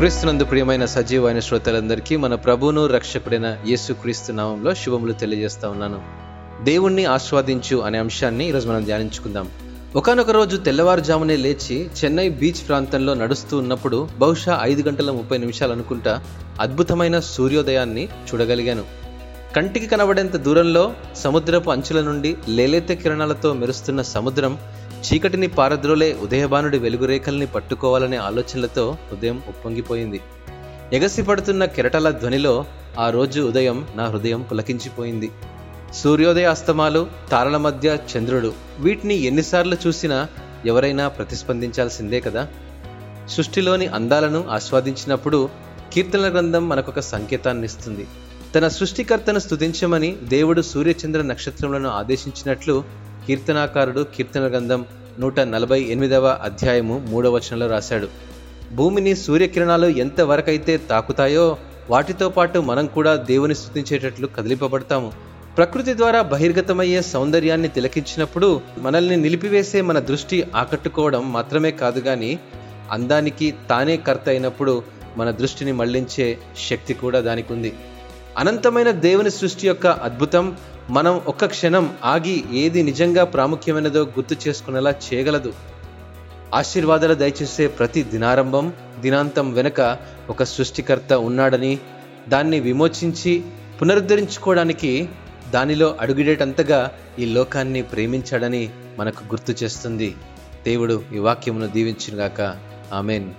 క్రీస్తునందు ప్రియమైన సజీవమైన శ్రోతలందరికీ మన ప్రభువును రక్షకుడైన యేసు క్రీస్తు నామంలో శుభములు తెలియజేస్తా ఉన్నాను. దేవుణ్ణి ఆస్వాదించు అనే అంశాన్ని ఈరోజు మనం ధ్యానించుకుందాం. ఒకనొక రోజు తెల్లవారుజామునే లేచి చెన్నై బీచ్ ప్రాంతంలో నడుస్తూ ఉన్నప్పుడు బహుశా ఐదు గంటల ముప్పై నిమిషాలు అనుకుంటా అద్భుతమైన సూర్యోదయాన్ని చూడగలిగాను. కంటికి కనబడేంత దూరంలో సముద్రపు అంచుల నుండి లేలేత కిరణాలతో మెరుస్తున్న సముద్రం చీకటిని పారద్రోలే ఉదయభానుడి వెలుగురేఖల్ని పట్టుకోవాలనే ఆలోచనలతో ఉదయం ఉప్పొంగిపోయింది. ఎగసి పడుతున్న కెరటల ధ్వనిలో ఆ రోజు ఉదయం నా హృదయం పులకించిపోయింది. సూర్యోదయ అస్తమాలు తారల మధ్య చంద్రుడు. వీటిని ఎన్నిసార్లు చూసినా ఎవరైనా ప్రతిస్పందించాల్సిందే కదా? సృష్టిలోని అందాలను ఆస్వాదించినప్పుడు కీర్తనల గ్రంథం మనకొక సంకేతాన్ని ఇస్తుంది తన సృష్టికర్తను స్తుతించమని దేవుడు సూర్యచంద్ర నక్షత్రములను ఆదేశించినట్లు కీర్తనాకారుడు కీర్తన గ్రంథం నూట నలభై ఎనిమిదవ అధ్యాయము మూడవ వచనంలో రాశాడు. భూమిని సూర్యకిరణాలు ఎంతవరకైతే తాకుతాయో వాటితో పాటు మనం కూడా దేవుని స్థుతించేటట్లు కదిలిపబడతాము. ప్రకృతి ద్వారా బహిర్గతమయ్యే సౌందర్యాన్ని తిలకించినప్పుడు మనల్ని నిలిపివేసే మన దృష్టి ఆకట్టుకోవడం మాత్రమే కాదు గాని అందానికి తానే కర్త అయినప్పుడు మన దృష్టిని మళ్ళించే శక్తి కూడా దానికి ఉంది అనంతమైన దేవుని సృష్టి యొక్క అద్భుతం మనం ఒక్క క్షణం ఆగి ఏది నిజంగా ప్రాముఖ్యమైనదో గుర్తు చేసుకునేలా చేయగలదు. ఆశీర్వాదాలు దయచేసే ప్రతి దినారంభం దినాంతం వెనుక ఒక సృష్టికర్త ఉన్నాడని దాన్ని విమోచించి పునరుద్ధరించుకోవడానికి దానిలో అడుగుడేటంతగా ఈ లోకాన్ని ప్రేమించాడని మనకు గుర్తు చేస్తుంది. దేవుడు ఈ వాక్యమును దీవించినగాక. ఆమెన్.